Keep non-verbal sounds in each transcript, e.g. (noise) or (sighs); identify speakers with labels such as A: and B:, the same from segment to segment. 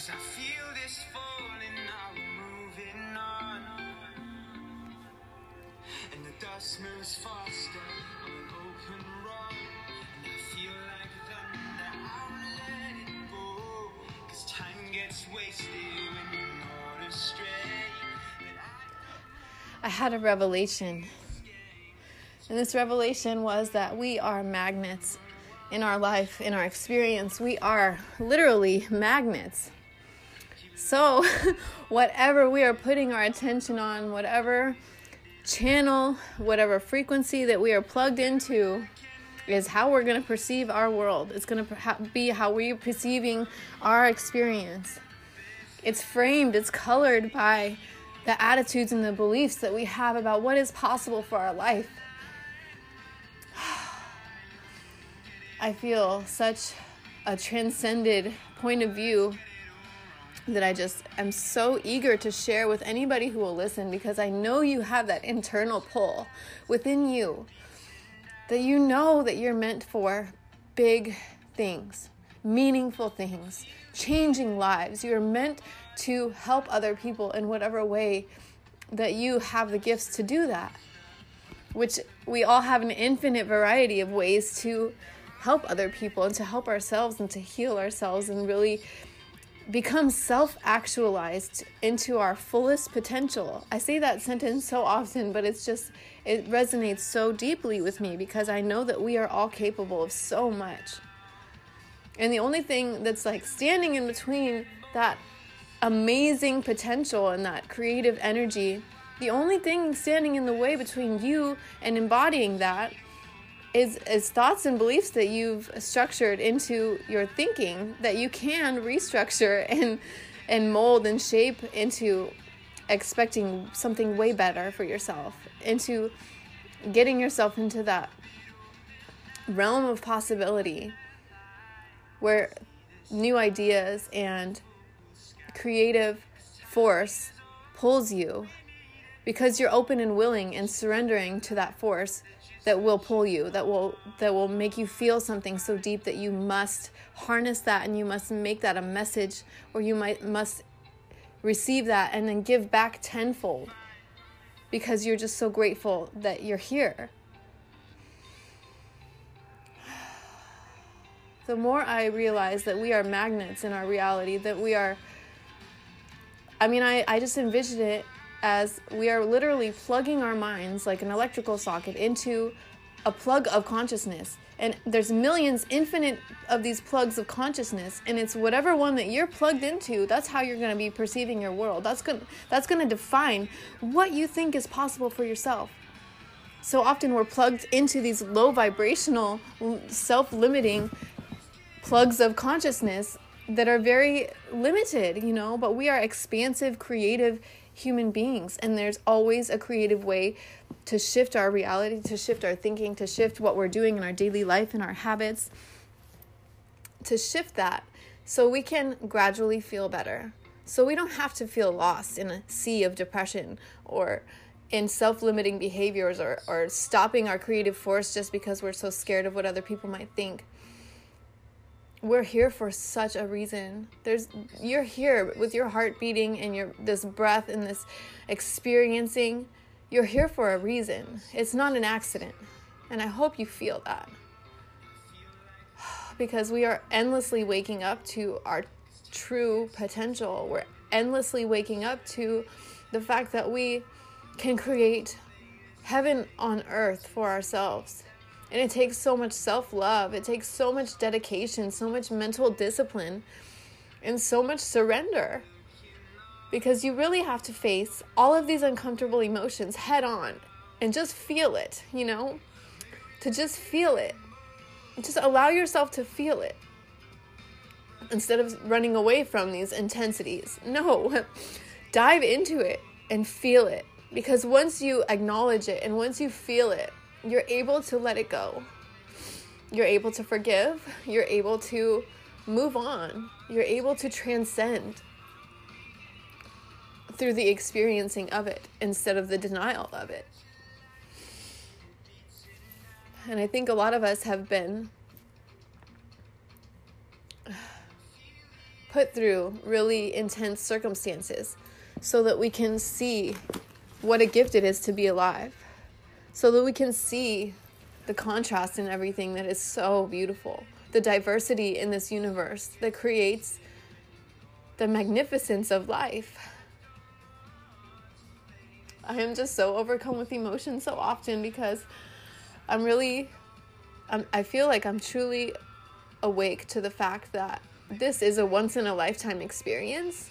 A: Cause I feel this falling now, we're moving on. And the dust moves faster on an open road. And I feel like thunder, I won't let it go. Cause time gets wasted when you're not astray.
B: I had a revelation. And this revelation was that we are magnets in our life, in our experience. We are literally magnets. So, (laughs) whatever we are putting our attention on, whatever channel, whatever frequency that we are plugged into, is how we're going to perceive our world. It's going to be how we're perceiving our experience. It's framed, it's colored by the attitudes and the beliefs that we have about what is possible for our life. (sighs) I feel such a transcended point of view that I just am so eager to share with anybody who will listen because I know you have that internal pull within you that you know that you're meant for big things, meaningful things, changing lives. You're meant to help other people in whatever way that you have the gifts to do that. Which we all have an infinite variety of ways to help other people and to help ourselves and to heal ourselves and really become self actualized into our fullest potential. I say that sentence so often, but it's just, it resonates so deeply with me because I know that we are all capable of so much. And the only thing that's like standing in between that amazing potential and that creative energy, the only thing standing in the way between you and embodying that is is thoughts and beliefs that you've structured into your thinking that you can restructure (laughs) and and mold and shape into expecting something way better for yourself into getting yourself into that realm of possibility where new ideas and creative force pulls you. Because you're open and willing and surrendering to that force that will pull you that will that will make you feel something so deep that you must harness that and you must make that a message or you might must receive that and then give back tenfold because you're just so grateful that you're here. (sighs) The more i realize that we are magnets in our reality that we are i mean i, I just envision it as we are literally plugging our minds like an electrical socket into a plug of consciousness. And there's millions infinite of these plugs of consciousness and it's whatever one that you're plugged into that's how you're going to be perceiving your world. That's going that's going to define what you think is possible for yourself. So often we're plugged into these low vibrational self-limiting plugs of consciousness that are very limited you know but we are expansive creative human beings. And there's always a creative way to shift our reality to shift our thinking to shift what we're doing in our daily life and our habits to shift that so we can gradually feel better. So we don't have to feel lost in a sea of depression or in self-limiting behaviors or, or stopping our creative force just because we're so scared of what other people might think we're here for such a reason. There's you're here with your heart beating and your this breath and this experiencing you're here for a reason. It's not an accident. And i hope you feel that. (sighs) Because we are endlessly waking up to our true potential. We're endlessly waking up to the fact that we can create heaven on earth for ourselves and it takes so much self love, it takes so much dedication, so much mental discipline, and so much surrender. Because you really have to face all of these uncomfortable emotions head on and just feel it, you know? To just feel it. Just allow yourself to feel it instead of running away from these intensities. (laughs) No, dive into it and feel it. Because once you acknowledge it and once you feel it, you're able to let it go. You're able to forgive. You're able to move on. You're able to transcend through the experiencing of it instead of the denial of it. And I think a lot of us have been put through really intense circumstances so that we can see what a gift it is to be alive, so that we can see the contrast in everything that is so beautiful, the diversity in this universe that creates the magnificence of life. I am just so overcome with emotion so often because I'm really, I'm, I feel like I'm truly awake to the fact that this is a once in a lifetime experience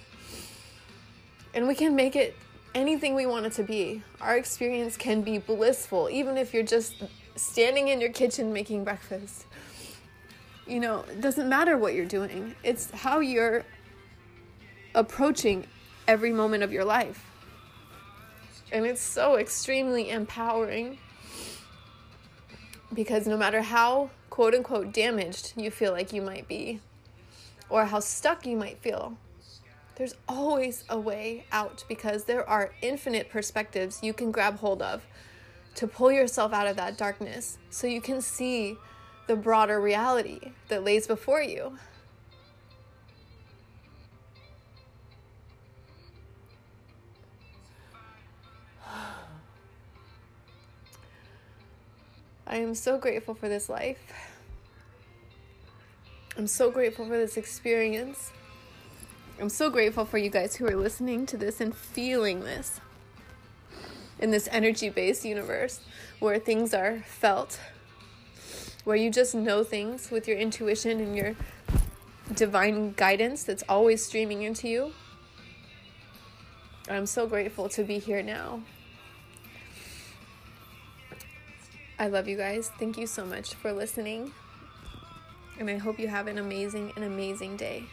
B: and we can make it anything we want it to be. Our experience can be blissful, even if you're just standing in your kitchen making breakfast. You know, it doesn't matter what you're doing, it's how you're approaching every moment of your life. And it's so extremely empowering because no matter how quote unquote damaged you feel like you might be, or how stuck you might feel, there's always a way out because there are infinite perspectives you can grab hold of to pull yourself out of that darkness so you can see the broader reality that lays before you. (sighs) I am so grateful for this life. I'm so grateful for this experience. I'm so grateful for you guys who are listening to this and feeling this in this energy based universe where things are felt, where you just know things with your intuition and your divine guidance that's always streaming into you. I'm so grateful to be here now. I love you guys. Thank you so much for listening. And I hope you have an amazing, an amazing day.